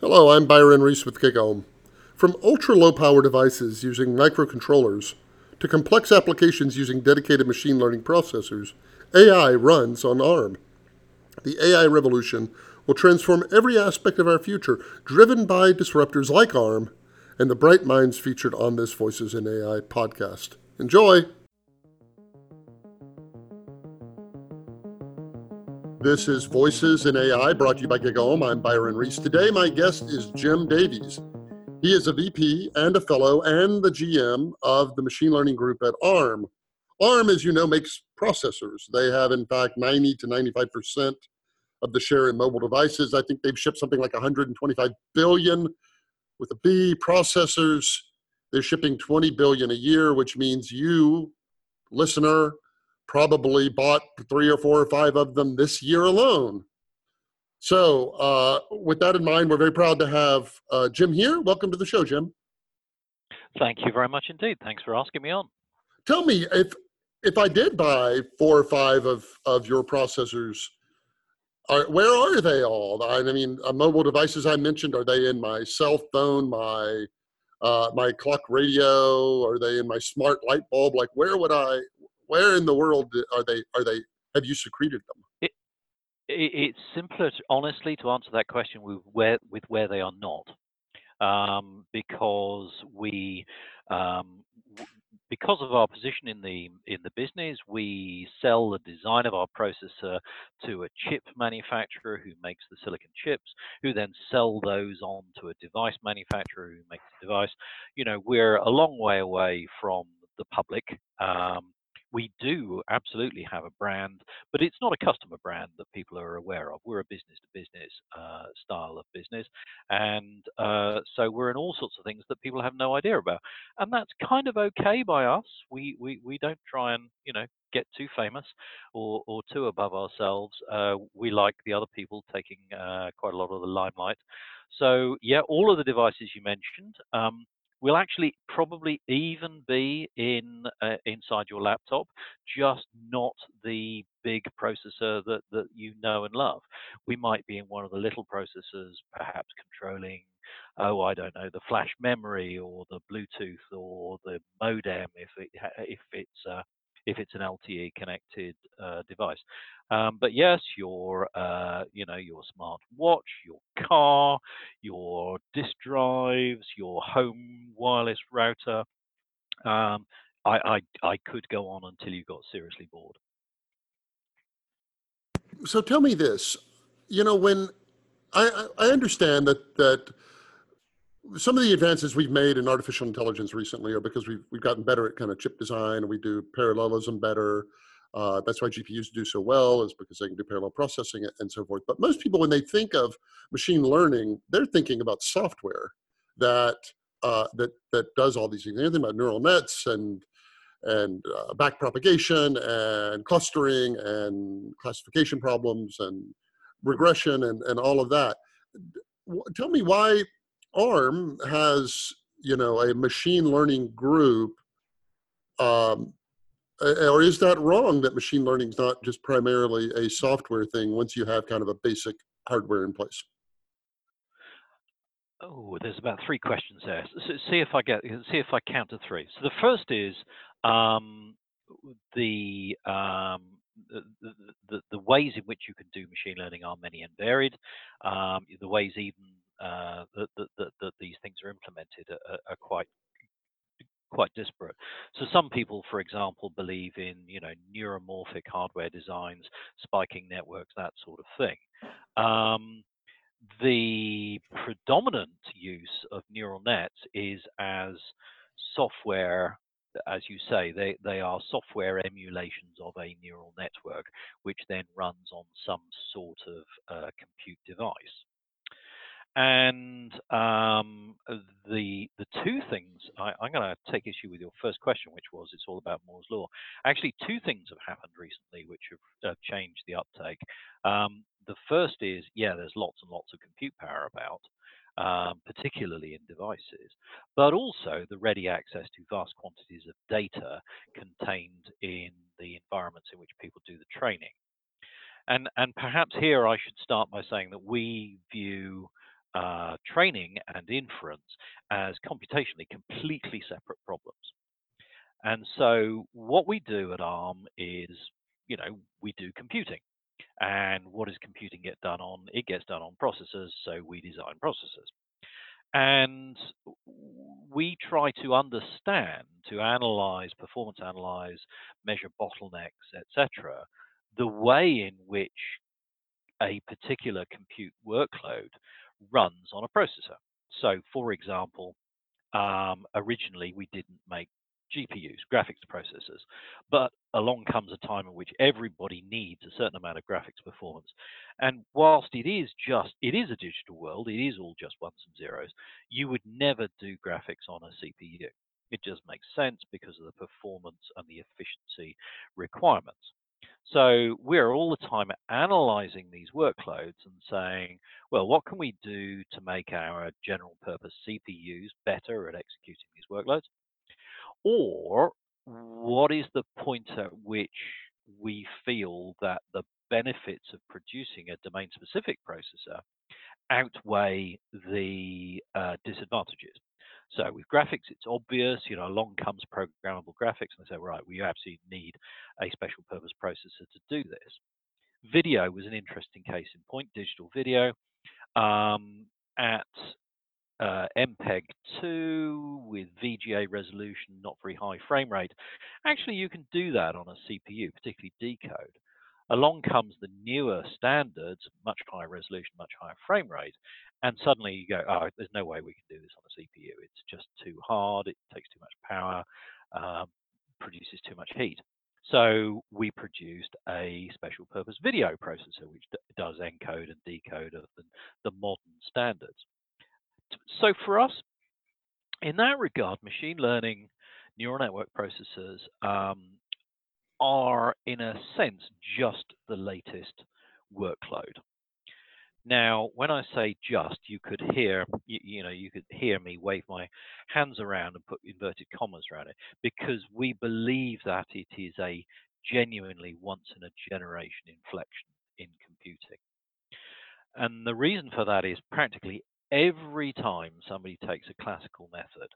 Hello, I'm Byron Reese with GigaOM. From ultra low power devices using microcontrollers to complex applications using dedicated machine learning processors, AI runs on ARM. The AI revolution will transform every aspect of our future, driven by disruptors like ARM and the bright minds featured on this Voices in AI podcast. Enjoy! This is Voices in AI brought to you by GigaOM. I'm Byron Reese. Today, my guest is Jem Davies. He is a VP and a fellow and the GM of the machine learning group at ARM. ARM, as you know, makes processors. They have, in fact, 90 to 95% of the share in mobile devices. I think they've shipped something like 125 billion with a B processors. They're shipping 20 billion a year, which means you, listener, probably bought three or four or five of them this year alone. So, uh, with that in mind, we're very proud to have uh, Jem here. Welcome to the show, Jem. Thank you very much indeed. Thanks for asking me on. Tell me if if I did buy four or five of of your processors, are, where are they all? I mean, uh, mobile devices I mentioned are they in my cell phone, my uh, my clock radio? Are they in my smart light bulb? Like, where would I where in the world are they? Are they? Have you secreted them? It, it, it's simpler, to, honestly, to answer that question with where with where they are not, um, because we. Um, because of our position in the in the business, we sell the design of our processor to a chip manufacturer who makes the silicon chips, who then sell those on to a device manufacturer who makes the device. You know, we're a long way away from the public. Um, we do absolutely have a brand, but it's not a customer brand that people are aware of. We're a business to business uh, style of business. And uh, so we're in all sorts of things that people have no idea about. And that's kind of okay by us. We, we, we don't try and, you know, get too famous or, or too above ourselves. Uh, we like the other people taking uh, quite a lot of the limelight. So, yeah, all of the devices you mentioned. Um, will actually probably even be in uh, inside your laptop, just not the big processor that, that you know and love. We might be in one of the little processors, perhaps controlling, oh, I don't know, the flash memory or the Bluetooth or the modem if it if it's uh, if it's an LTE connected uh, device. Um, but yes, your uh, you know your smart watch, your car, your disk drives, your home wireless router. Um, I, I I could go on until you got seriously bored. So tell me this, you know, when I I understand that that some of the advances we've made in artificial intelligence recently are because we've, we've gotten better at kind of chip design and we do parallelism better. Uh, that's why GPUs do so well is because they can do parallel processing and so forth. But most people, when they think of machine learning, they're thinking about software that uh, that that does all these things. They're thinking about neural nets and and uh, back propagation and clustering and classification problems and regression and, and all of that. Tell me why ARM has, you know, a machine learning group. Um, or is that wrong that machine learning is not just primarily a software thing once you have kind of a basic hardware in place? Oh, there's about three questions there. So see if I get see if I count to three. So the first is um, the, um, the, the, the ways in which you can do machine learning are many and varied. Um, the ways even uh, that, that, that, these things are implemented are, are, quite quite disparate. So some people, for example, believe in you know neuromorphic hardware designs, spiking networks, that sort of thing. Um, the predominant use of neural nets is as software as you say, they, they are software emulations of a neural network, which then runs on some sort of uh, compute device. And um, the the two things I, am going to take issue with your first question, which was it's all about Moore's law. Actually, two things have happened recently which have uh, changed the uptake. Um, the first is yeah, there's lots and lots of compute power about, um, particularly in devices, but also the ready access to vast quantities of data contained in the environments in which people do the training. And and perhaps here I should start by saying that we view uh, training and inference as computationally completely separate problems. And so what we do at ARM is, you know, we do computing. And what does computing get done on? It gets done on processors, so we design processors. And we try to understand, to analyze, performance analyze, measure bottlenecks, etc., the way in which a particular compute workload runs on a processor. So, for example, um, originally we didn't make GPUs, graphics processors, but along comes a time in which everybody needs a certain amount of graphics performance. And whilst it is just, it is a digital world, it is all just ones and zeros, you would never do graphics on a CPU. It just makes sense because of the performance and the efficiency requirements. So we're all the time analyzing these workloads and saying, well, what can we do to make our general purpose CPUs better at executing these workloads? Or what is the point at which we feel that the benefits of producing a domain specific processor outweigh the uh, disadvantages? So with graphics, it's obvious, you know, along comes programmable graphics and they say, right, we absolutely need a special purpose processor to do this. Video was an interesting case in point, digital video. Um, at uh, MPEG-2 with VGA resolution, not very high frame rate. Actually, you can do that on a CPU, particularly decode. Along comes the newer standards, much higher resolution, much higher frame rate, and suddenly you go, oh, there's no way we can do this on a CPU. It's just too hard, it takes too much power, um, produces too much heat. So we produced a special purpose video processor, which does encode and decode of the, the modern standards so for us, in that regard, machine learning neural network processors um, are, in a sense, just the latest workload. Now, when I say just, you could hear, you, you, know, you could hear me wave my hands around and put inverted commas around it, because we believe that it is a genuinely once in a generation inflection in computing. And the reason for that is practically every time somebody takes a classical method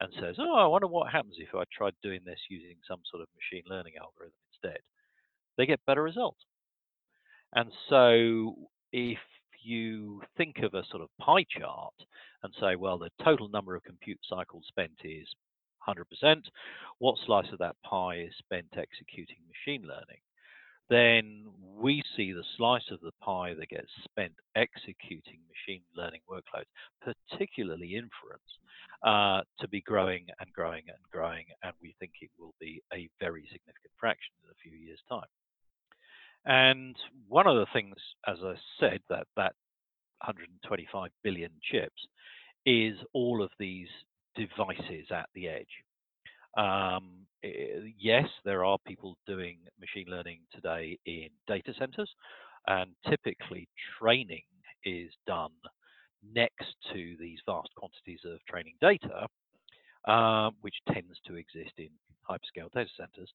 and says, oh, I wonder what happens if I tried doing this using some sort of machine learning algorithm instead, they get better results. And so if you think of a sort of pie chart and say, well, the total number of compute cycles spent is 100%, what slice of that pie is spent executing machine learning? then we see the slice of the pie that gets spent executing machine learning workloads, particularly inference, uh, to be growing and growing and growing, and we think it will be a very significant fraction in a few years' time. And one of the things, as I said, that that 125 billion chips is all of these devices at the edge. Um, eh, yes, there are people doing machine learning today in data centers, and typically training is done next to these vast quantities of training data, um, which tends to exist in hyperscale data centers.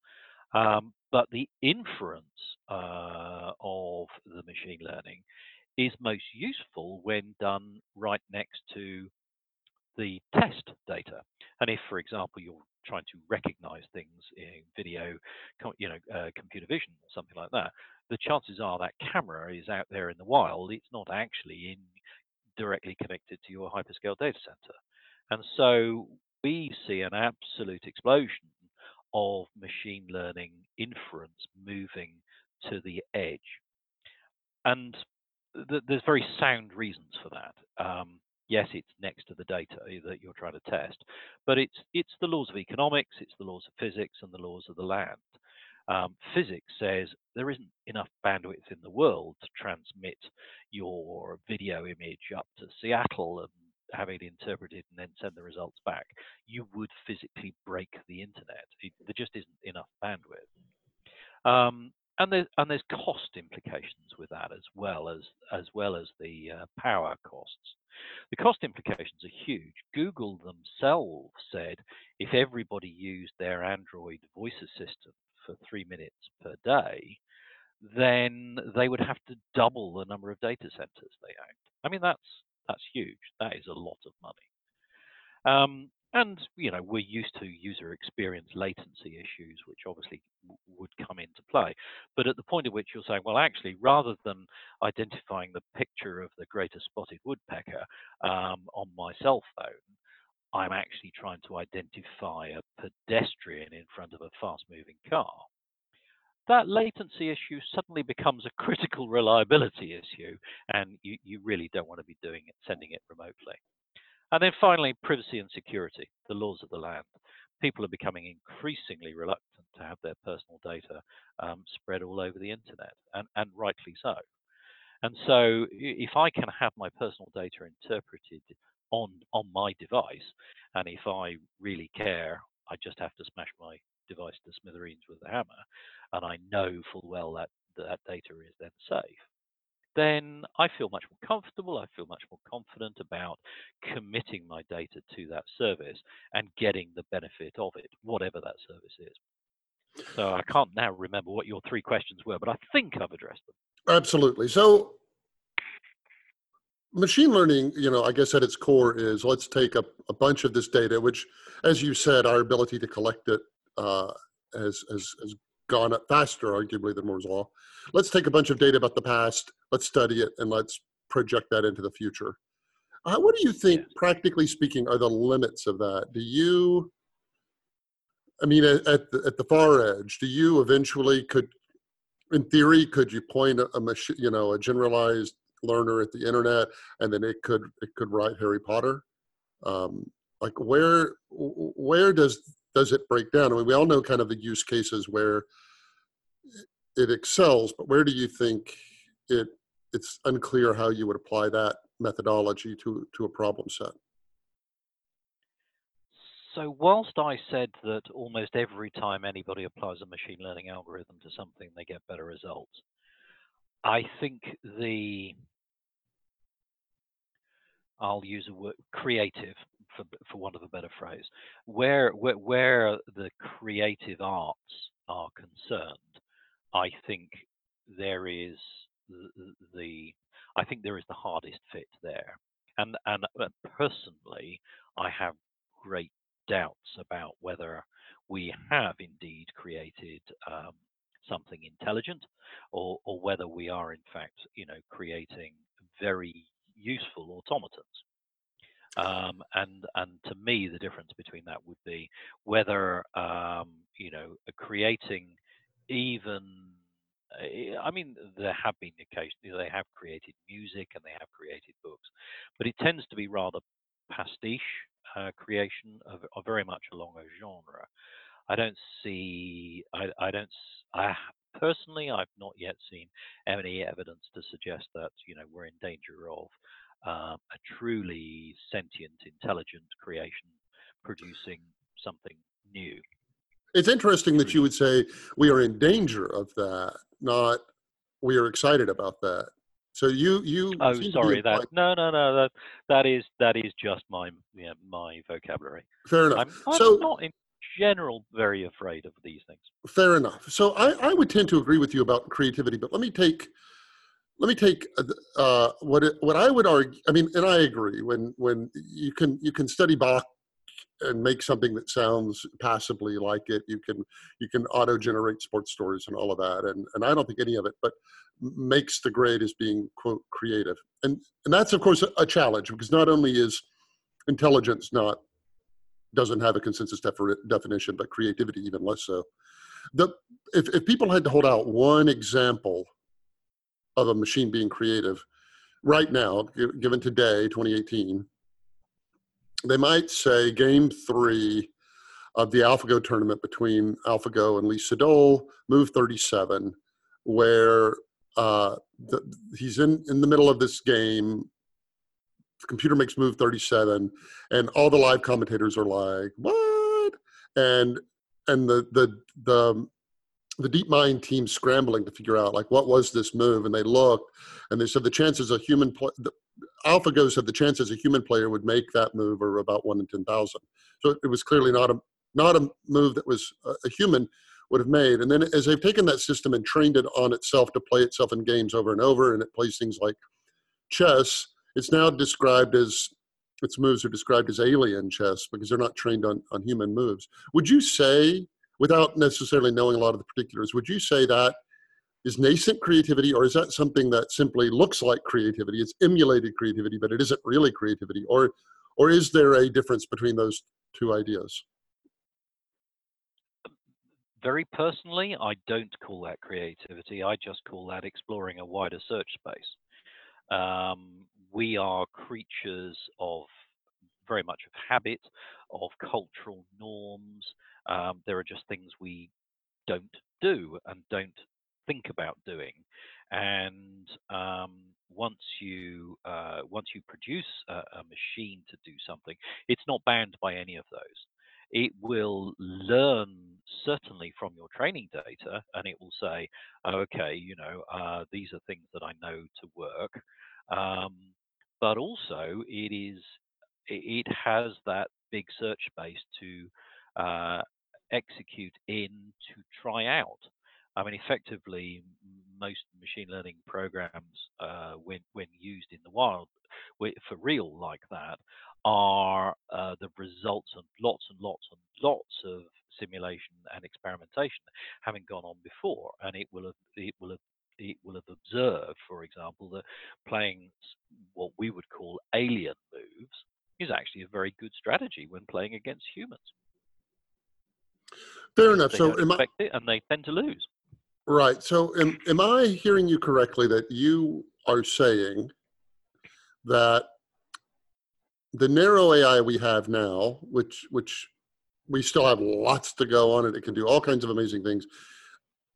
Um, but the inference uh, of the machine learning is most useful when done right next to the test data. And if, for example, you're trying to recognize things in video, you know, uh, computer vision or something like that, the chances are that camera is out there in the wild. It's not actually in directly connected to your hyperscale data center. And so we see an absolute explosion of machine learning inference moving to the edge. And th there's very sound reasons for that. Um, yes, it's next to the data that you're trying to test, but it's it's the laws of economics, it's the laws of physics, and the laws of the land. Um, physics says there isn't enough bandwidth in the world to transmit your video image up to Seattle and have it interpreted and then send the results back. You would physically break the internet. It, there just isn't enough bandwidth. Um, and there's and there's cost implications with that as well as as well as the uh, power costs. The cost implications are huge. Google themselves said if everybody used their Android voice assistant for three minutes per day, then they would have to double the number of data centers they owned. I mean that's That's huge. That is a lot of money. Um, and you know we're used to user experience latency issues, which obviously would come into play. But at the point at which you're saying, well, actually, rather than identifying the picture of the greater spotted woodpecker um, on my cell phone, I'm actually trying to identify a pedestrian in front of a fast-moving car. That latency issue suddenly becomes a critical reliability issue, and you, you really don't want to be doing it, sending it remotely. And then finally, privacy and security, the laws of the land. People are becoming increasingly reluctant to have their personal data um, spread all over the internet, and, and rightly so. And so, if I can have my personal data interpreted on on my device, and if I really care, I just have to smash my device to smithereens with a hammer, and I know full well that that data is then safe then I feel much more comfortable. I feel much more confident about committing my data to that service and getting the benefit of it, whatever that service is. So I can't now remember what your three questions were, but I think I've addressed them. Absolutely. So machine learning, you know, I guess at its core is let's take a, a bunch of this data, which, as you said, our ability to collect it uh, has, has, has gone up faster, arguably, than Moore's Law. Let's take a bunch of data about the past, let's study it, and let's project that into the future. Uh, what do you think, yes. practically speaking, are the limits of that? Do you, I mean, at, at, the, at the far edge, do you eventually could, in theory, could you point a, a machine, you know, a generalized learner at the internet, and then it could it could write Harry Potter? Um, like where where does does it break down? I mean, we all know kind of the use cases where it excels, but where do you think it it's unclear how you would apply that methodology to to a problem set? So whilst I said that almost every time anybody applies a machine learning algorithm to something, they get better results, I think the I'll use a word creative for, for want of a better phrase, where, where, where the creative arts are concerned, I think there is the, the I think there is the hardest fit there, and and uh, personally, I have great doubts about whether we have indeed created um, something intelligent, or or whether we are in fact, you know, creating very useful automatons. Um, and and to me, the difference between that would be whether um, you know creating even. Eh, I mean, there have been occasions they have created music and they have created books, but it tends to be rather pastiche uh, creation of, of, very much along a genre. I don't see. I, I don't. I personally, I've not yet seen any evidence to suggest that you know we're in danger of uh, a truly sentient, intelligent creation producing something new. It's interesting that you would say we are in danger of that, not we are excited about that. So you you oh sorry that no no no that that is that is just my yeah, my vocabulary. Fair enough. I'm, I'm so not in general very afraid of these things. Fair enough. So I, I would tend to agree with you about creativity, but let me take let me take uh, uh, what it, what I would argue. I mean, and I agree. When when you can you can study Bach and make something that sounds passably like it, you can you can auto generate sports stories and all of that. And and I don't think any of it, but makes the grade as being quote creative. And and that's of course a, challenge because not only is intelligence not doesn't have a consensus defi- definition, but creativity even less so. The if if people had to hold out one example of a machine being creative right now, given today, 2018, they might say game three of the AlphaGo tournament between AlphaGo and Lee Sedol, move 37, where uh, the, he's in, in the middle of this game. The computer makes move 37, and all the live commentators are like, "What?" And and the the the the DeepMind team scrambling to figure out like what was this move, and they looked and they said the chances a human play, the, AlphaGo said the chances a human player would make that move are about one in ten thousand. So it was clearly not a not a move that was a, a human would have made. And then as they've taken that system and trained it on itself to play itself in games over and over, and it plays things like chess, it's now described as its moves are described as alien chess because they're not trained on, on human moves. Would you say, without necessarily knowing a lot of the particulars, would you say that is nascent creativity or is that something that simply looks like creativity? It's emulated creativity, but it isn't really creativity. Or, or is there a difference between those two ideas? Very personally, I don't call that creativity. I just call that exploring a wider search space. Um, we are creatures of very much of habit, of cultural norms. Um, there are just things we don't do and don't think about doing. And um, once you uh, once you produce a, a, machine to do something, it's not bound by any of those. It will learn certainly from your training data, and it will say, oh, "Okay, you know, uh, these are things that I know to work." Um, but also, it is it has that big search space to uh, execute in to try out. I mean, effectively, most machine learning programs, uh, when when used in the wild, for real like that, are uh, the results of lots and lots and lots of simulation and experimentation having gone on before, and it will have it will have it will have observed, for example, that playing what we would call alien moves is actually a very good strategy when playing against humans. Fair enough. so, am I, and they tend to lose. Right. So, am, am I hearing you correctly that you are saying that the narrow AI we have now, which which we still have lots to go on it, it can do all kinds of amazing things,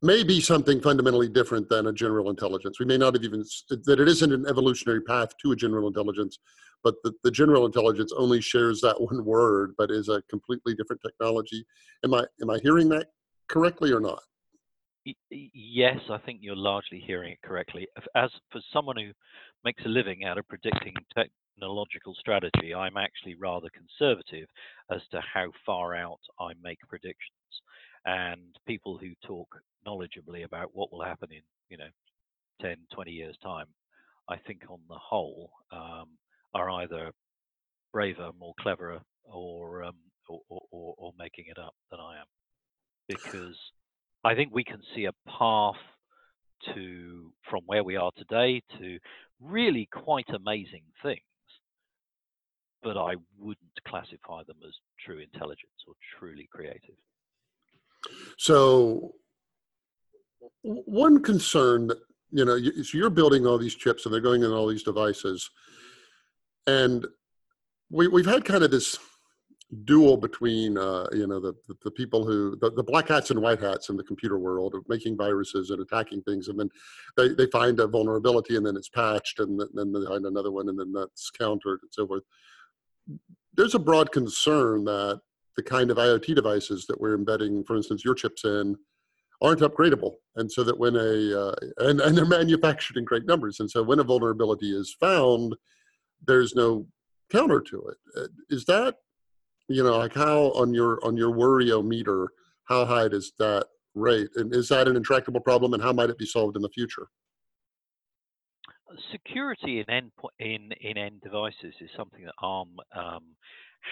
may be something fundamentally different than a general intelligence. We may not have even that it isn't an evolutionary path to a general intelligence, but the, the general intelligence only shares that one word, but is a completely different technology. Am I am I hearing that correctly or not? Yes, I think you're largely hearing it correctly. As for someone who makes a living out of predicting technological strategy, I'm actually rather conservative as to how far out I make predictions. And people who talk knowledgeably about what will happen in, you know, 10, 20 years' time, I think on the whole um, are either braver, more cleverer, or, um, or, or, or making it up than I am. Because I think we can see a path to from where we are today to really quite amazing things, but I wouldn't classify them as true intelligence or truly creative. So, one concern that you know, so you're building all these chips and they're going in all these devices, and we we've had kind of this duel between uh, you know the, the, the people who the, the, black hats and white hats in the computer world of making viruses and attacking things. And then they, they find a vulnerability and then it's patched and then they find another one and then that's countered and so forth. There's a broad concern that the kind of iot devices that we're embedding for instance your chips in aren't upgradable. And so that when a uh, and, and they're manufactured in great numbers. And so when a vulnerability is found there's no counter to it uh, that you know, like how on your on your worrio meter, how high does that rate, and is that an intractable problem, and how might it be solved in the future? Security in end in in end devices is something that ARM um,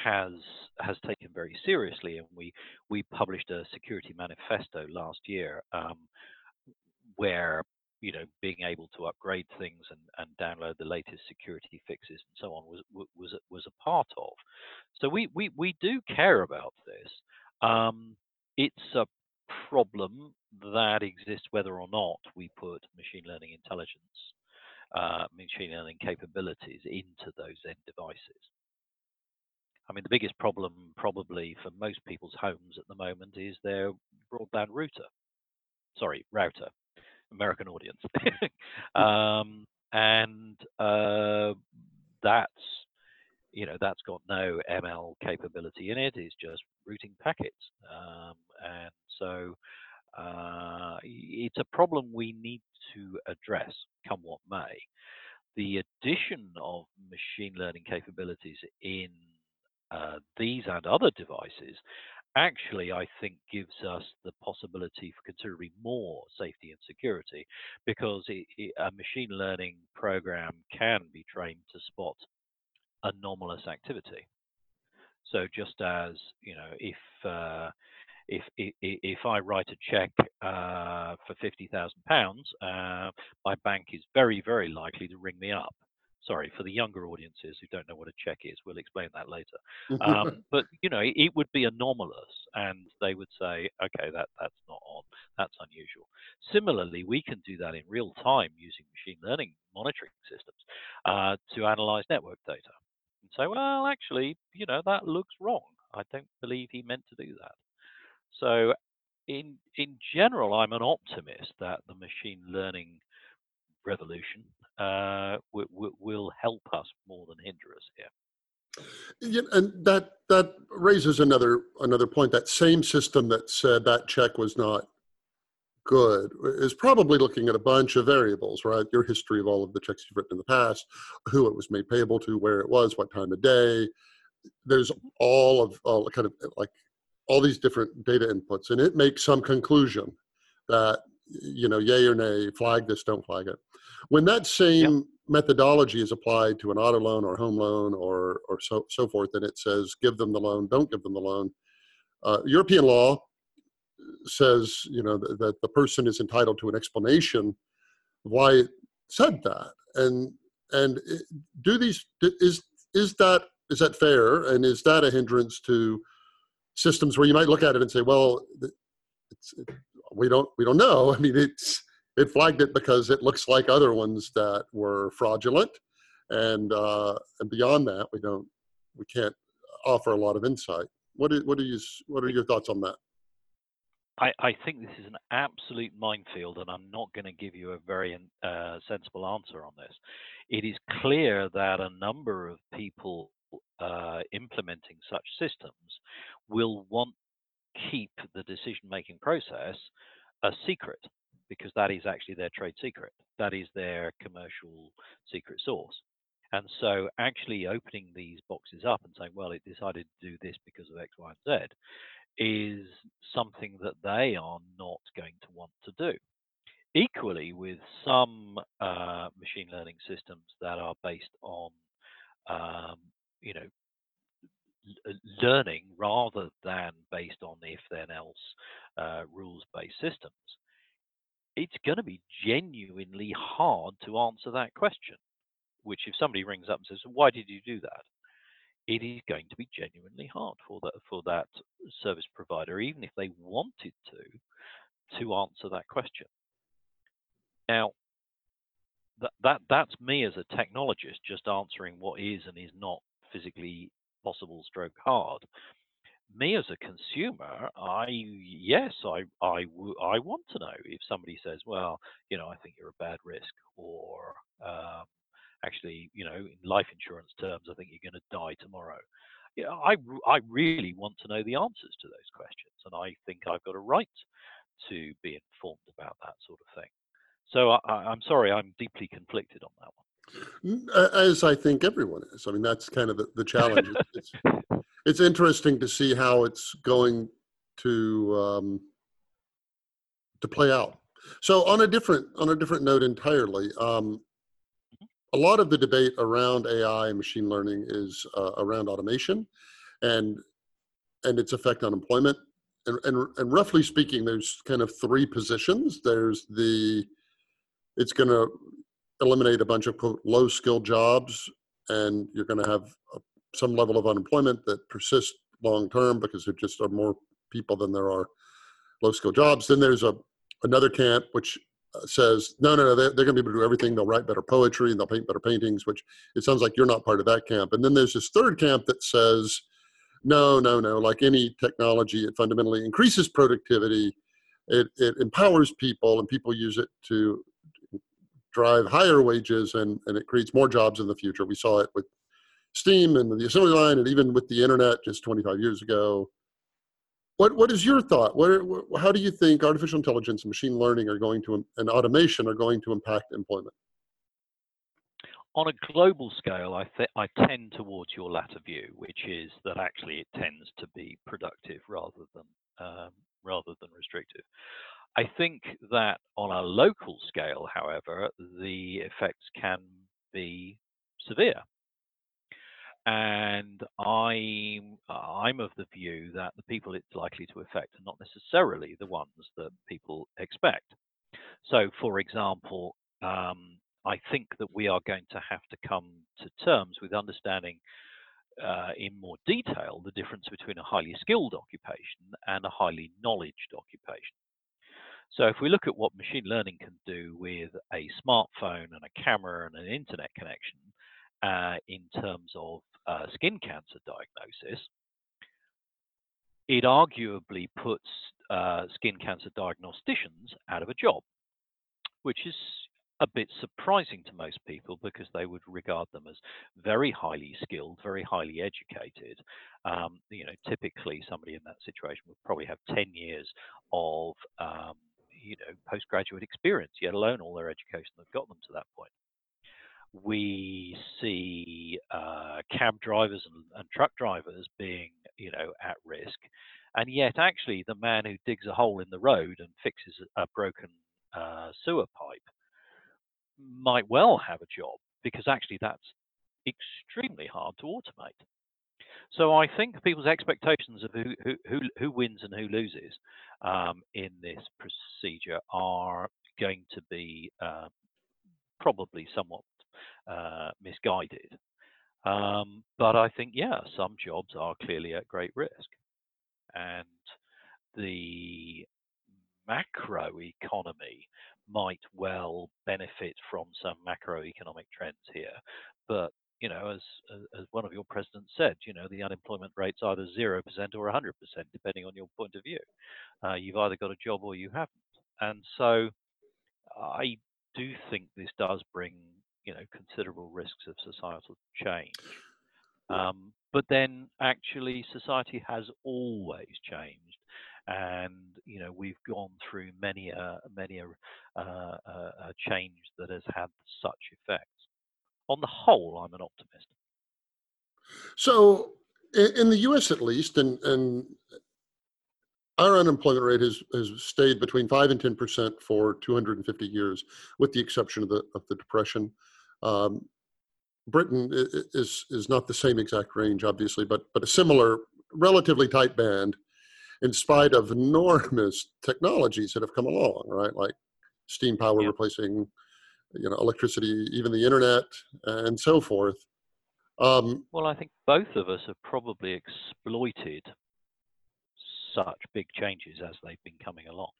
has has taken very seriously, and we we published a security manifesto last year um, where you know being able to upgrade things and, and download the latest security fixes and so on was was was a part of. So we we we do care about this. Um, it's a problem that exists whether or not we put machine learning intelligence, uh, machine learning capabilities into those end devices. I mean, the biggest problem probably for most people's homes at the moment is their broadband router. Sorry, router. American audience. um, and uh, that's you know that's got no ML capability in it. It's just routing packets, um, and so uh, it's a problem we need to address, come what may. The addition of machine learning capabilities in uh, these and other devices actually, I think, gives us the possibility for considerably more safety and security because it, it, a machine learning program can be trained to spot anomalous activity. So just as you know, if uh, if, if, if I write a check uh, for fifty thousand uh, pounds, my bank is very very likely to ring me up sorry for the younger audiences who don't know what a check is we'll explain that later. Um, but you know it would be anomalous and they would say okay that that's not on that's unusual. Similarly we can do that in real time using machine learning monitoring systems uh, to analyze network data and say well actually you know that looks wrong. I don't believe he meant to do that. So in in general i'm an optimist that the machine learning revolution uh, w- will help us more than hinder us here. Yeah, and that that raises another another point. That same system that said that check was not good is probably looking at a bunch of variables, right? Your history of all of the checks you've written in the past, who it was made payable to, where it was, what time of day. There's all of all kind of like all these different data inputs, and it makes some conclusion that you know, yay or nay, flag this, don't flag it. When that same yep. methodology is applied to an auto loan or home loan or or so so forth, and it says give them the loan, don't give them the loan. Uh, European law says you know th- that the person is entitled to an explanation why it said that, and and do these is is that is that fair, and is that a hindrance to systems where you might look at it and say, well, it's, it, we don't we don't know. I mean, it's it flagged it because it looks like other ones that were fraudulent, and uh, and beyond that, we don't we can't offer a lot of insight. What are, what are you what are your thoughts on that? I, I think this is an absolute minefield, and I'm not going to give you a very uh, sensible answer on this. It is clear that a number of people uh, implementing such systems will want keep the decision making process a secret because that is actually their trade secret. That is their commercial secret source. And so actually opening these boxes up and saying, well, it decided to do this because of X, Y, and Z is something that they are not going to want to do. Equally, with some uh, machine learning systems that are based on, um, you know, learning rather than based on if then else uh, rules based systems, it's going to be genuinely hard to answer that question. Which, if somebody rings up and says, "Why did you do that?" it is going to be genuinely hard for that for that service provider, even if they wanted to, to answer that question. Now, that, that that's me as a technologist just answering what is and is not physically possible stroke hard me as a consumer i yes i I, I want to know if somebody says well you know i think you're a bad risk or um, actually you know in life insurance terms i think you're going to die tomorrow yeah i i really want to know the answers to those questions and i think i've got a right to be informed about that sort of thing so I, i'm sorry i'm deeply conflicted on that one as I think everyone is. I mean, that's kind of the, the challenge. it's, it's, interesting to see how it's going to um, to play out. So, on a different on a different note entirely, um, a lot of the debate around AI and machine learning is uh, around automation, and and its effect on employment. And, and, and roughly speaking, there's kind of three positions. There's the it's going to eliminate a bunch of quote, low skilled jobs and you're going to have a, some level of unemployment that persists long term because there just are more people than there are low skilled jobs. Then there's a another camp which uh, says no no no they're, they're going to be able to do everything. They'll write better poetry and they'll paint better paintings which it sounds like you're not part of that camp. And then there's this third camp that says no no no like any technology it fundamentally increases productivity. It, it empowers people and people use it to drive higher wages and, and it creates more jobs in the future. We saw it with steam and the assembly line and even with the internet just 25 years ago. What, what is your thought? What, how do you think artificial intelligence and machine learning are going to, and automation are going to impact employment? on a global scale, I, th- I tend towards your latter view, which is that actually it tends to be productive rather than um, rather than restrictive. I think that on a local scale, however, the effects can be severe. And I'm I'm of the view that the people it's likely to affect are not necessarily the ones that people expect. So, for example, um, I think that we are going to have to come to terms with understanding uh, in more detail the difference between a highly skilled occupation and a highly knowledged occupation. So if we look at what machine learning can do with a smartphone and a camera and an internet connection in terms of uh, skin cancer diagnosis, it arguably puts uh, skin cancer diagnosticians out of a job, which is a bit surprising to most people because they would regard them as very highly skilled, very highly educated. Um, you know, typically somebody in that situation would probably have 10 years of, um, you know, postgraduate experience, yet alone all their education that got them to that point. We see uh, cab drivers and, and truck drivers being, you know, at risk, and yet actually the man who digs a hole in the road and fixes a broken uh, sewer pipe might well have a job because actually that's extremely hard to automate. So I think people's expectations of who who who, who wins and who loses um, in this procedure are going to be uh, probably somewhat uh, misguided. Um, but I think yeah, some jobs are clearly at great risk, and the macro economy might well benefit from some macroeconomic trends here. But you know, as, as one of your presidents said, you know, the unemployment rate's either zero percent or 100 percent, depending on your point of view. Uh, you've either got a job or you haven't, and so I do think this does bring you know considerable risks of societal change. Um, but then actually society has always changed and you know we've gone through many a many a, uh, a change that has had such effects. On the whole, I'm an optimist. So, in the U.S. at least, and and our unemployment rate has, has stayed between five and ten percent for 250 years, with the exception of the of the depression. Um, Britain is is not the same exact range, obviously, but but a similar, relatively tight band in spite of enormous technologies that have come along, right? Like steam power yeah. replacing, you know, electricity, even the internet, and so forth. Um, well, I think both of us have probably exploited such big changes as they've been coming along.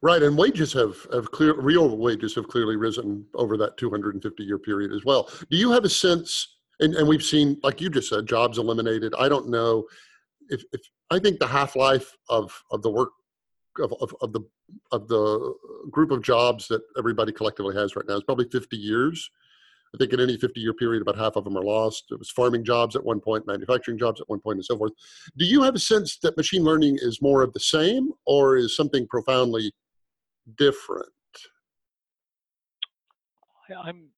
Right, and wages have have clear real wages have clearly risen over that 250 year period as well. Do you have a sense? And, and we've seen, like you just said, jobs eliminated. I don't know if, if I think the half life of of the work of, of, of, the of the group of jobs that everybody collectively has right now is probably 50 years. I think in any 50 year period, about half of them are lost. It was farming jobs at one point, manufacturing jobs at one point, and so forth. Do you have a sense that machine learning is more of the same or is something profoundly different? I'm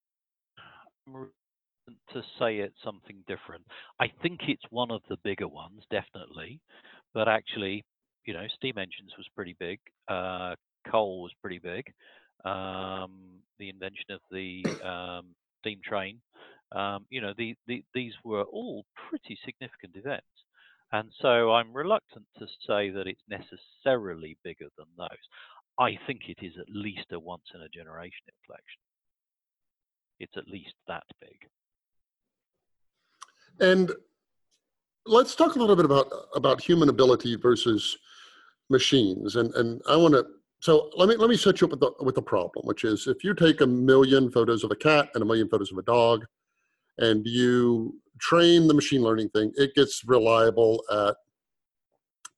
to say it's something different. I think it's one of the bigger ones, definitely. But actually, you know, steam engines was pretty big. Uh, coal was pretty big. Um, the invention of the um, steam train. Um, you know, the, the, these were all pretty significant events. And so I'm reluctant to say that it's necessarily bigger than those. I think it is at least a once in a generation inflection. It's at least that big. And let's talk a little bit about about human ability versus machines. And and I want to so let me let me set you up with the with the problem, which is if you take a million photos of a cat and a million photos of a dog, and you train the machine learning thing, it gets reliable at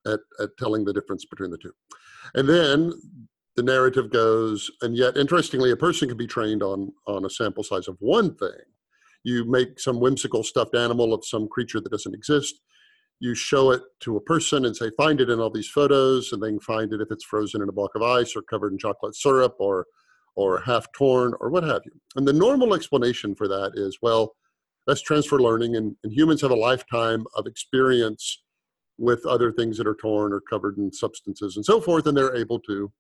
at, at telling the difference between the two. And then the narrative goes, and yet interestingly, a person can be trained on on a sample size of one thing you make some whimsical stuffed animal of some creature that doesn't exist. You show it to a person and say, find it in all these photos, and they find it if it's frozen in a block of ice or covered in chocolate syrup or or half torn or what have you. And the normal explanation for that is well, that's transfer learning, and, and humans have a lifetime of experience with other things that are torn or covered in substances and so forth, and they're able to,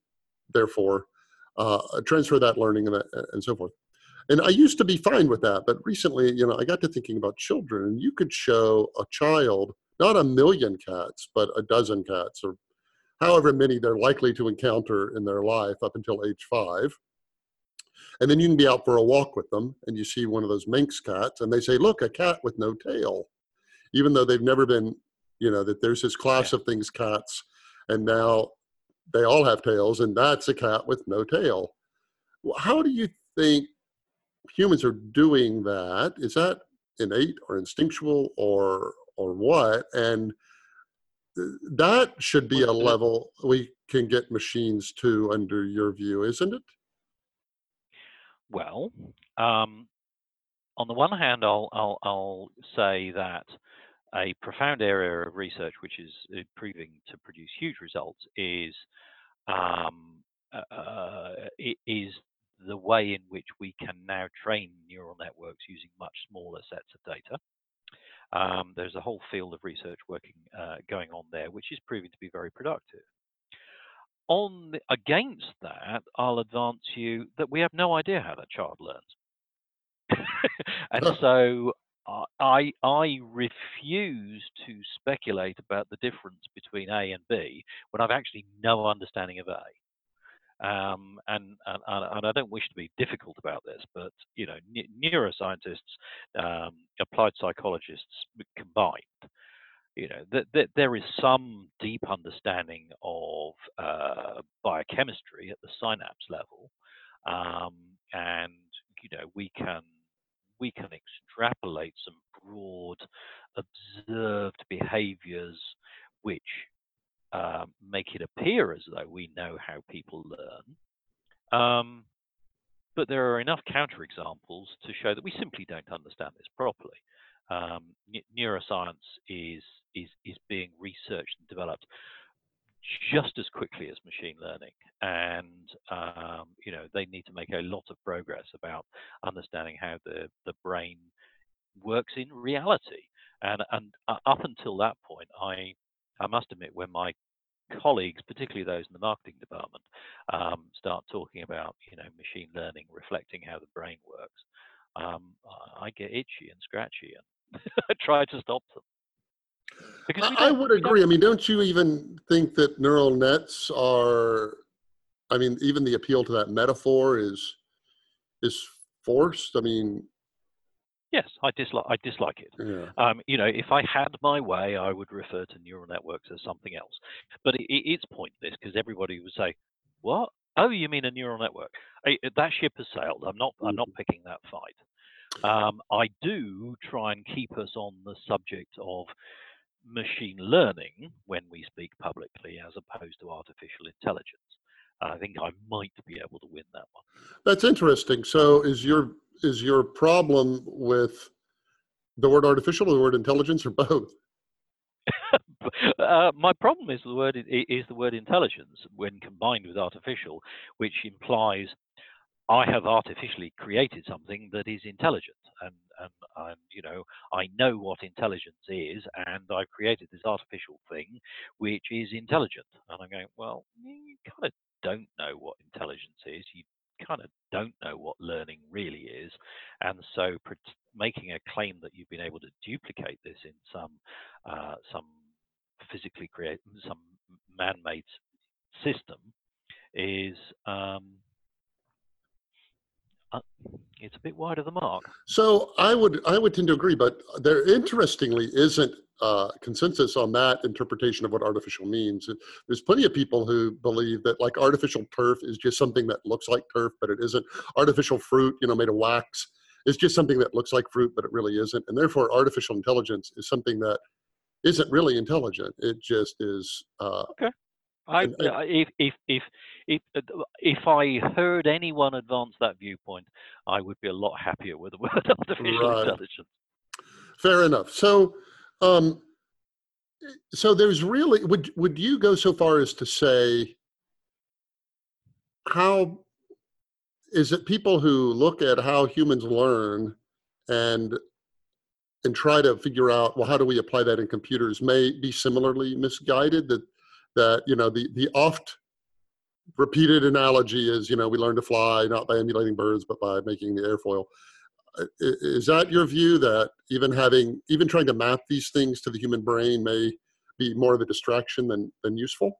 therefore, uh, transfer that learning and, and so forth. And I used to be fine with that, but recently, you know, I got to thinking about children, and you could show a child not a million cats, but a dozen cats, or however many they're likely to encounter in their life up until age five. And then you can be out for a walk with them, and you see one of those Manx cats, and they say, "Look, a cat with no tail," even though they've never been, you know, that there's this class Yeah. of things cats, and now they all have tails, and that's a cat with no tail. How do you think humans are doing that? Is that innate or instinctual or or what? And that should be a level we can get machines to, under your view, isn't it? Well, um, on the one hand, I'll, I'll, I'll say that a profound area of research which is uh, proving to produce huge results is um, uh, uh, is the way in which we can now train neural networks using much smaller sets of data. Um, there's a whole field of research working uh, going on there, which is proving to be very productive. On the, against that, I'll advance you that we have no idea how that child learns, and so I I refuse to speculate about the difference between A and B when I've actually no understanding of A. Um, and, and and I don't wish to be difficult about this, but you know, ne- neuroscientists, um, applied psychologists combined, you know, that that there is some deep understanding of uh, biochemistry at the synapse level, um, and you know, we can we can extrapolate some broad observed behaviors which uh, make it appear as though we know how people learn. Um, but there are enough counterexamples to show that we simply don't understand this properly. Um, ne- neuroscience is, is, is being researched and developed just as quickly as machine learning, and um, you know they need to make a lot of progress about understanding how the, the brain works in reality. And and up until that point, I I must admit when my colleagues, particularly those in the marketing department, um, start talking about you know machine learning reflecting how the brain works, um, I get itchy and scratchy and I try to stop them I, I would agree. I mean, don't you even think that neural nets are? I mean, even the appeal to that metaphor is is forced. I mean, yes, I dislike. I dislike it. yeah. Um, you know, if I had my way, I would refer to neural networks as something else. But it, it, it's pointless because everybody would say, "What? Oh, you mean a neural network? I, that ship has sailed. I'm not. I'm not picking that fight." Um, I do try and keep us on the subject of machine learning when we speak publicly, as opposed to artificial intelligence. I think I might be able to win that one. That's interesting. So, is your is your problem with the word artificial or the word intelligence or both? uh, my problem is the word is the word intelligence when combined with artificial, which implies I have artificially created something that is intelligent, and and and you know I know what intelligence is, and I've created this artificial thing which is intelligent, and I'm going well, you kind of don't know what intelligence is, you kind of don't know what learning really is, and so pret- making a claim that you've been able to duplicate this in some uh, some physically create some man-made system is um, uh, it's a bit wide of the mark. So, I would I would tend to agree, but there interestingly isn't uh, consensus on that interpretation of what artificial means. There's plenty of people who believe that like artificial turf is just something that looks like turf, but it isn't. Artificial fruit, you know, made of wax, is just something that looks like fruit, but it really isn't. And therefore, artificial intelligence is something that isn't really intelligent. It just is. Uh, I, if if if if uh, if I heard anyone advance that viewpoint, I would be a lot happier with the word artificial Right. intelligence. fair enough. So, um, so there's really would would you go so far as to say how is it people who look at how humans learn and and try to figure out well how do we apply that in computers may be similarly misguided that that you know the the oft repeated analogy is you know we learn to fly not by emulating birds but by making the airfoil. Is that your view that even having even trying to map these things to the human brain may be more of a distraction than than useful?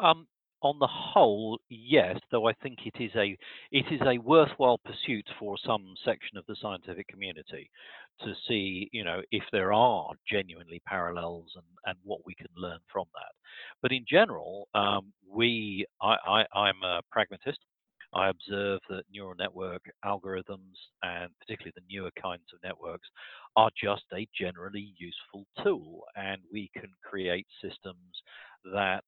Um, on the whole, yes, though I think it is a it is a worthwhile pursuit for some section of the scientific community to see, you know, if there are genuinely parallels and, and what we can learn from that. But in general, um, we I, I I'm a pragmatist. I observe that neural network algorithms and particularly the newer kinds of networks are just a generally useful tool, and we can create systems that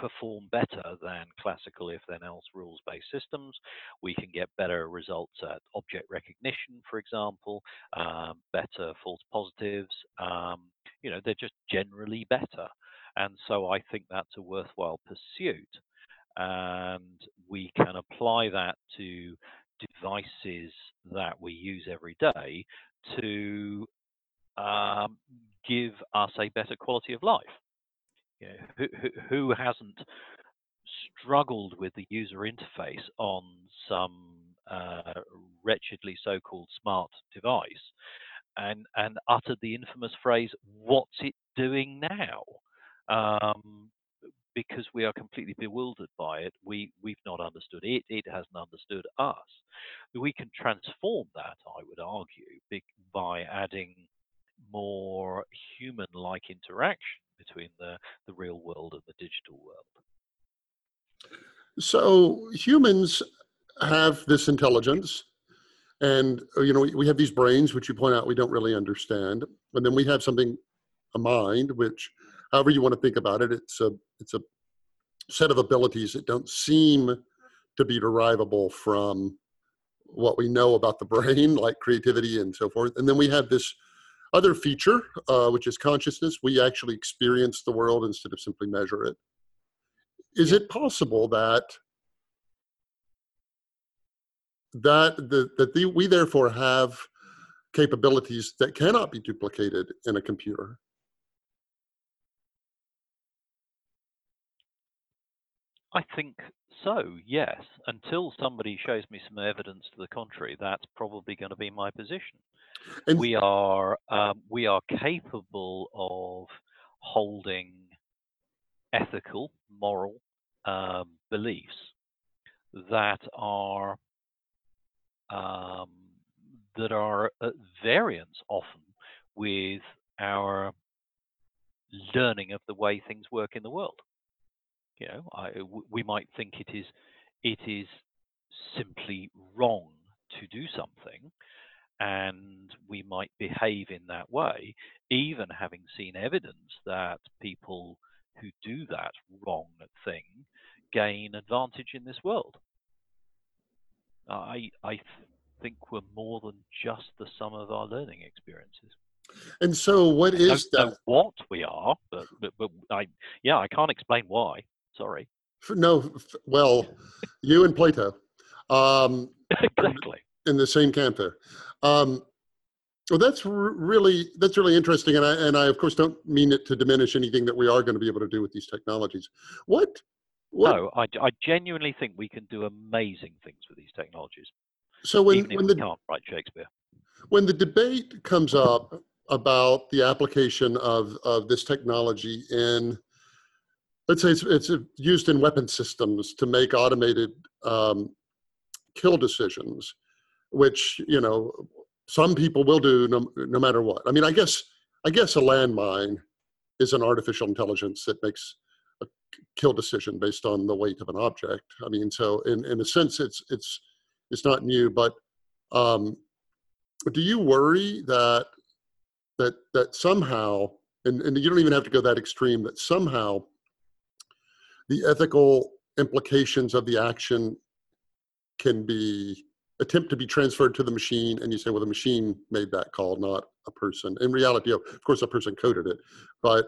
perform better than classical if then else rules based systems. We can get better results at object recognition, for example, um, better false positives. Um, you know, they're just generally better. And so I think that's a worthwhile pursuit. And we can apply that to devices that we use every day to um, give us a better quality of life. You know, who, who, hasn't struggled with the user interface on some uh, wretchedly so-called smart device and and uttered the infamous phrase what's it doing now? Um, because we are completely bewildered by it. We we've not understood it. It hasn't understood us. We can transform that i would argue by adding more human like interaction between the, the real world and the digital world. So humans have this intelligence and uh, you know we have these brains which you point out we don't really understand and then we have something a mind which however you want to think about it it's a it's a set of abilities that don't seem to be derivable from what we know about the brain like creativity and so forth and then we have this other feature, uh, which is consciousness, we actually experience the world instead of simply measure it. Is it possible that that the, that the, we therefore have capabilities that cannot be duplicated in a computer? I think so, yes. Until somebody shows me some evidence to the contrary, that's probably going to be my position. And we are um, we are capable of holding ethical, moral um, beliefs that are um, that are at variance often with our learning of the way things work in the world. You know, I, we might think it is it is simply wrong to do something, and we might behave in that way, even having seen evidence that people who do that wrong thing gain advantage in this world. I I th think we're more than just the sum of our learning experiences. And so, what is that? what we are, but, but but I yeah, I can't explain why. Sorry. No, well, you and Plato. Um, exactly. In the same camp there. Um, well, that's really that's really interesting, and I and I of course don't mean it to diminish anything that we are going to be able to do with these technologies. What? what no, I, I genuinely think we can do amazing things with these technologies. So when when the can't write Shakespeare, when the debate comes up about the application of of this technology in let's say it's, it's used in weapon systems to make automated um, kill decisions which you know some people will do no, no matter what. I mean, I guess I guess a landmine is an artificial intelligence that makes a kill decision based on the weight of an object. I mean, so in in a sense, it's it's it's not new. But um, do you worry that that that somehow, and, and you don't even have to go that extreme, that somehow the ethical implications of the action can be attempt to be transferred to the machine and you say well the machine made that call not a person in reality of course a person coded it but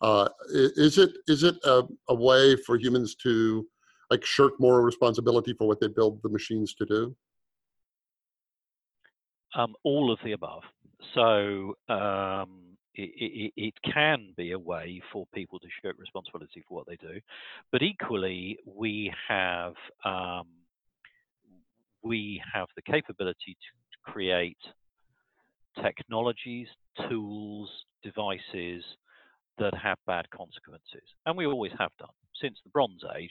uh, is it is it a, a, way for humans to like shirk moral responsibility for what they build the machines to do? Um, all of the above. So um, it, it, it, can be a way for people to shirk responsibility for what they do, but equally we have um, we have the capability to create technologies, tools, devices that have bad consequences, and we always have done since the Bronze Age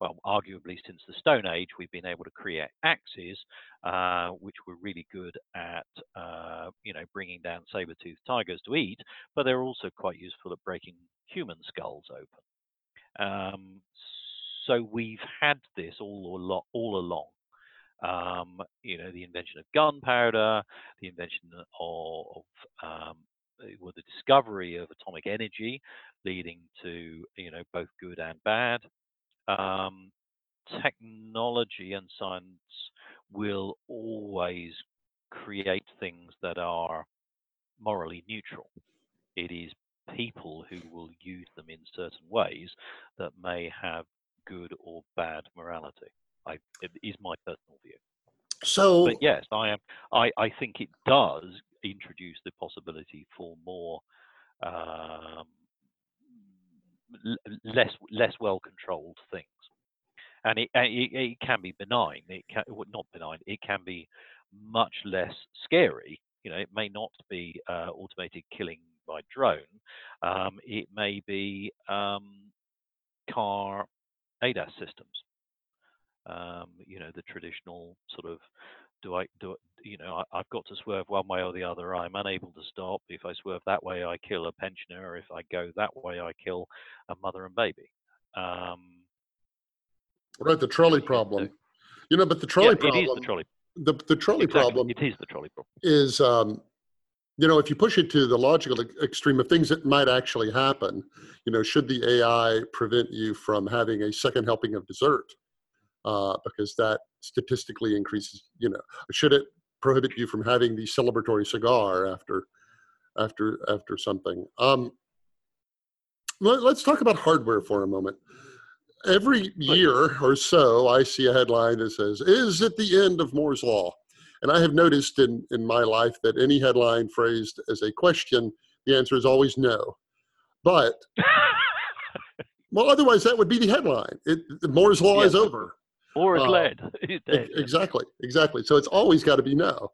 well, arguably since the Stone Age, we've been able to create axes uh, which were really good at, uh, you know, bringing down saber-toothed tigers to eat, but they're also quite useful at breaking human skulls open. Um, so we've had this all, all along. Um, you know, the invention of gunpowder, the invention of, um, well, the discovery of atomic energy, leading to you know both good and bad um, technology and science will always create things that are morally neutral. It is people who will use them in certain ways that may have good or bad morality. I, it is my personal view. So, but yes, I am. I, I think it does introduce the possibility for more um, less less well controlled things, and it, it, it can be benign. It can well, not benign. It can be much less scary. You know, it may not be uh, automated killing by drone. Um, it may be um, car ADAS systems. Um, you know, the traditional sort of do I do you know I, have got to swerve one way or the other. I'm unable to stop. If I swerve that way, I kill a pensioner. If I go that way, I kill a mother and baby. Um, right, the trolley problem. You know, but the trolley yeah, problem. It is the trolley. The the trolley exactly. problem. It is the trolley problem. Is um, you know, if you push it to the logical extreme of things that might actually happen, you know, should the AI prevent you from having a second helping of dessert? Uh, because that statistically increases. You know, should it prohibit you from having the celebratory cigar after after after something? Um, let, us talk about hardware for a moment. Every year or so, I see a headline that says, "Is it the end of Moore's law?" And I have noticed in in my life that any headline phrased as a question, the answer is always no. But well, otherwise that would be the headline. It, Moore's law is over or is uh, lead. exactly, exactly. So it's always got to be no.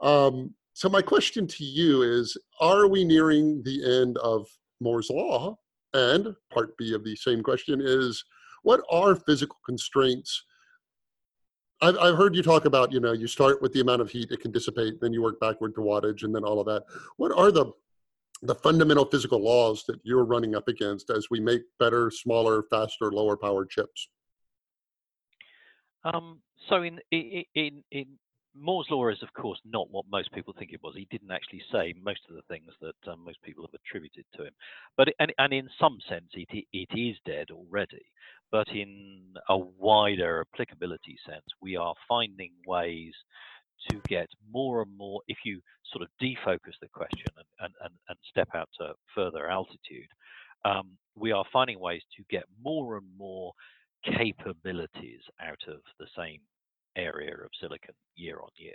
Um, so my question to you is: Are we nearing the end of Moore's law? And part B of the same question is: What are physical constraints? I've, I've heard you talk about, you know, you start with the amount of heat it can dissipate, then you work backward to wattage, and then all of that. What are the the fundamental physical laws that you're running up against as we make better, smaller, faster, lower powered chips? Um, so in, in, in Moore's law is of course not what most people think it was. He didn't actually say most of the things that um, most people have attributed to him. But and, and in some sense it it is dead already. But in a wider applicability sense, we are finding ways to get more and more. If you sort of defocus the question and and, and, and step out to further altitude, um, we are finding ways to get more and more capabilities out of the same area of silicon year on year.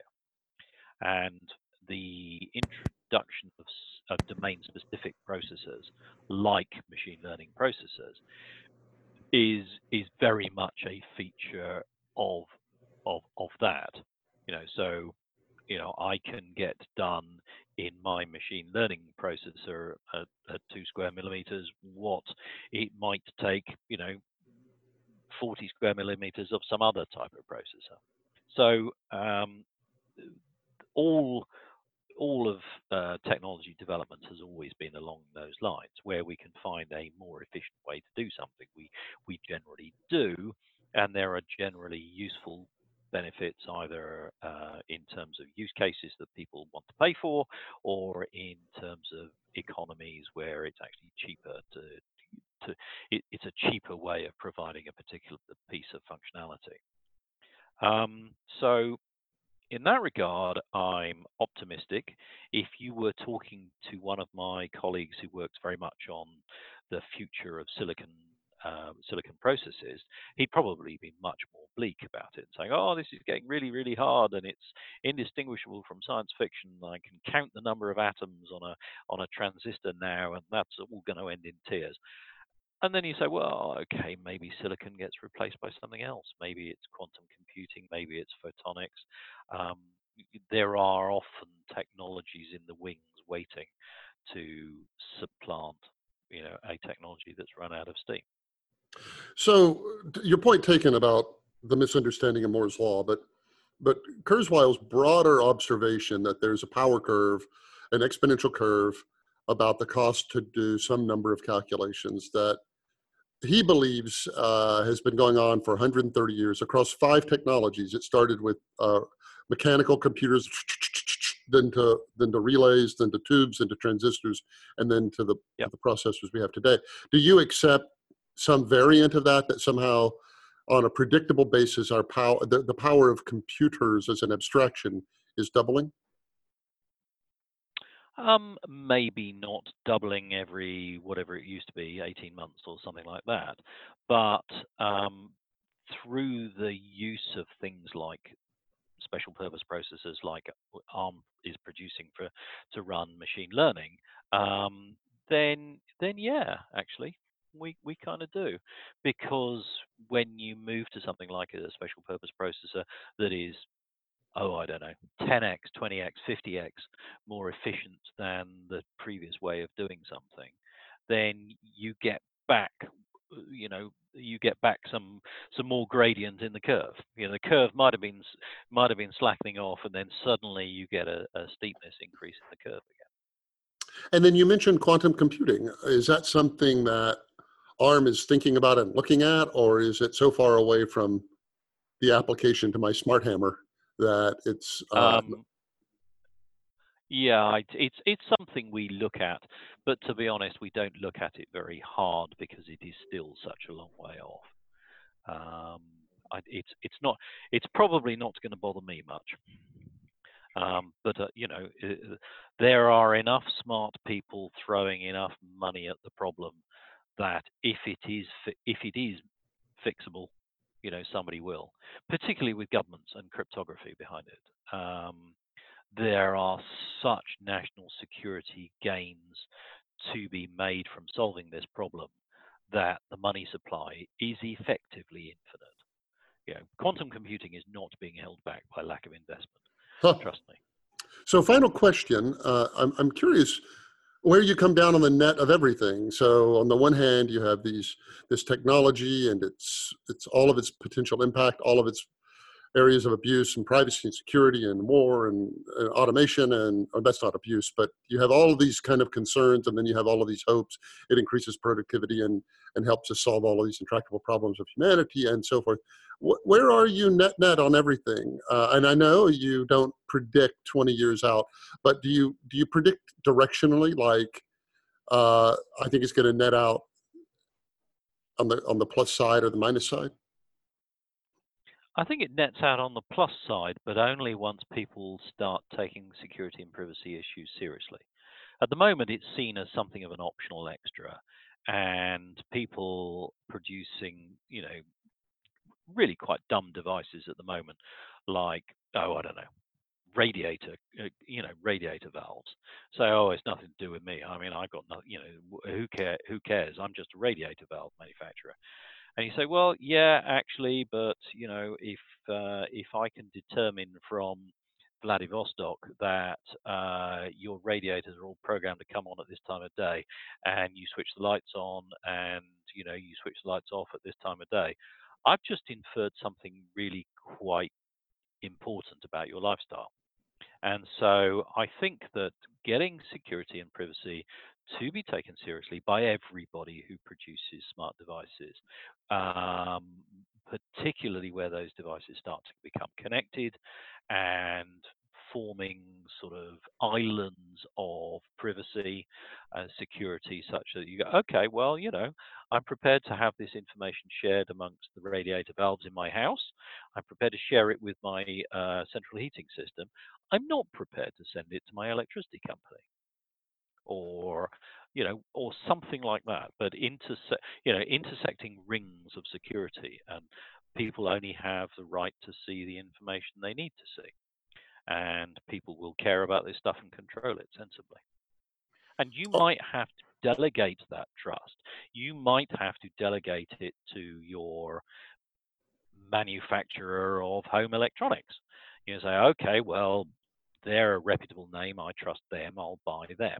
And the introduction of, of domain specific processors like machine learning processors is is very much a feature of of of that. You know, so you know, I can get done in my machine learning processor at, at, two square millimeters what it might take, you know, 40 square millimeters of some other type of processor. So um, all all of uh, technology development has always been along those lines, where we can find a more efficient way to do something. We we generally do, and there are generally useful benefits either uh, in terms of use cases that people want to pay for, or in terms of economies where it's actually cheaper to to it, it's a cheaper way of providing a particular piece of functionality. Um, so in that regard, I'm optimistic. If you were talking to one of my colleagues who works very much on the future of silicon um, silicon processes, he'd probably be much more bleak about it, saying, "Oh, this is getting really, really hard, and it's indistinguishable from science fiction. I can count the number of atoms on a on a transistor now, and that's all going to end in tears." And then you say, well, okay, maybe silicon gets replaced by something else. Maybe it's quantum computing. Maybe it's photonics. Um, there are often technologies in the wings waiting to supplant, you know, a technology that's run out of steam. So your point taken about the misunderstanding of Moore's law, but but Kurzweil's broader observation that there's a power curve, an exponential curve about the cost to do some number of calculations that he believes uh, has been going on for 130 years across five technologies. It started with uh, mechanical computers, then to then to relays, then to tubes, then to transistors, and then to the, yep. the processors we have today. Do you accept some variant of that that somehow on a predictable basis our power the, the power of computers as an abstraction is doubling? Um, maybe not doubling every whatever it used to be 18 months or something like that. But um, through the use of things like special purpose processors like arm is producing for to run machine learning um, then then yeah actually we, we kind of do because when you move to something like a special purpose processor that is oh i don't know 10x 20x 50x more efficient than the previous way of doing something then you get back you know you get back some some more gradient in the curve. You know the curve might have been might have been slackening off and then suddenly you get a, a steepness increase in the curve again. And then you mentioned quantum computing. Is that something that ARM is thinking about and looking at, or is it so far away from the application to my smart hammer that it's? Uh, um, yeah, it's it's something we look at, but to be honest, we don't look at it very hard because it is still such a long way off. Um, I, it's it's not it's probably not going to bother me much. Um, but uh, you know, uh, there are enough smart people throwing enough money at the problem that if it is if it is fixable, you know somebody will, particularly with governments and cryptography behind it. Um, there are such national security gains to be made from solving this problem that the money supply is effectively infinite. You know, quantum computing is not being held back by lack of investment. Huh. Trust me. So, final question. Uh, I'm, I'm curious where you come down on the net of everything. So on the one hand, you have these this technology and its it's all of its potential impact, all of its areas of abuse and privacy and security and war and, and automation and oh, that's not abuse, but you have all of these kind of concerns and then you have all of these hopes. It increases productivity and and helps us solve all of these intractable problems of humanity and so forth. where are you net net on everything? Uh, and I know you don't predict 20 years out, but do you do you predict directionally? Like, uh, I think it's going to net out on the on the plus side or the minus side. I think it nets out on the plus side, but only once people start taking security and privacy issues seriously. At the moment, it's seen as something of an optional extra, and people producing, you know, really quite dumb devices at the moment, like oh, I don't know, radiator, uh, you know, radiator valves. So oh, it's nothing to do with me. I mean, I got nothing. You know, who care? Who cares? I'm just a radiator valve manufacturer. And you say, well, yeah, actually, but you know, if uh, if I can determine from Vladivostok that uh, your radiators are all programmed to come on at this time of day, and you switch the lights on, and you know you switch the lights off at this time of day. I've just inferred something really quite important about your lifestyle. And so I think that getting security and privacy to be taken seriously by everybody who produces smart devices, um, particularly where those devices start to become connected and forming sort of islands of privacy and security such that you go, okay, well, you know, I'm prepared to have this information shared amongst the radiator valves in my house. I'm prepared to share it with my uh, central heating system. I'm not prepared to send it to my electricity company or you know, or something like that. But interse- you know, intersecting rings of security, and people only have the right to see the information they need to see, and people will care about this stuff and control it sensibly. And you Oh. might have to delegate that trust. You might have to delegate it to your manufacturer of home electronics. You say, okay, well, they're a reputable name. I trust them. I'll buy them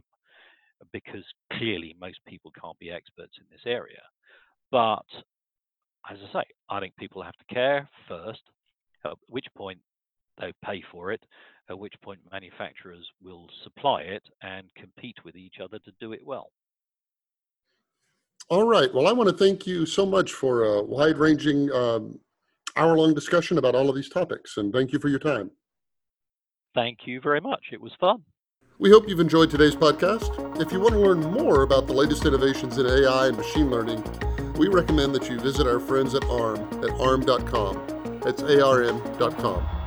because clearly most people can't be experts in this area. But as I say, I think people have to care first, at which point they pay for it, at which point manufacturers will supply it and compete with each other to do it well. All right. Well, I want to thank you so much for a wide ranging um, hour long discussion about all of these topics. And thank you for your time. Thank you very much. It was fun. We hope you've enjoyed today's podcast. If you want to learn more about the latest innovations in AI and machine learning, we recommend that you visit our friends at ARM at arm.com. That's arm.com.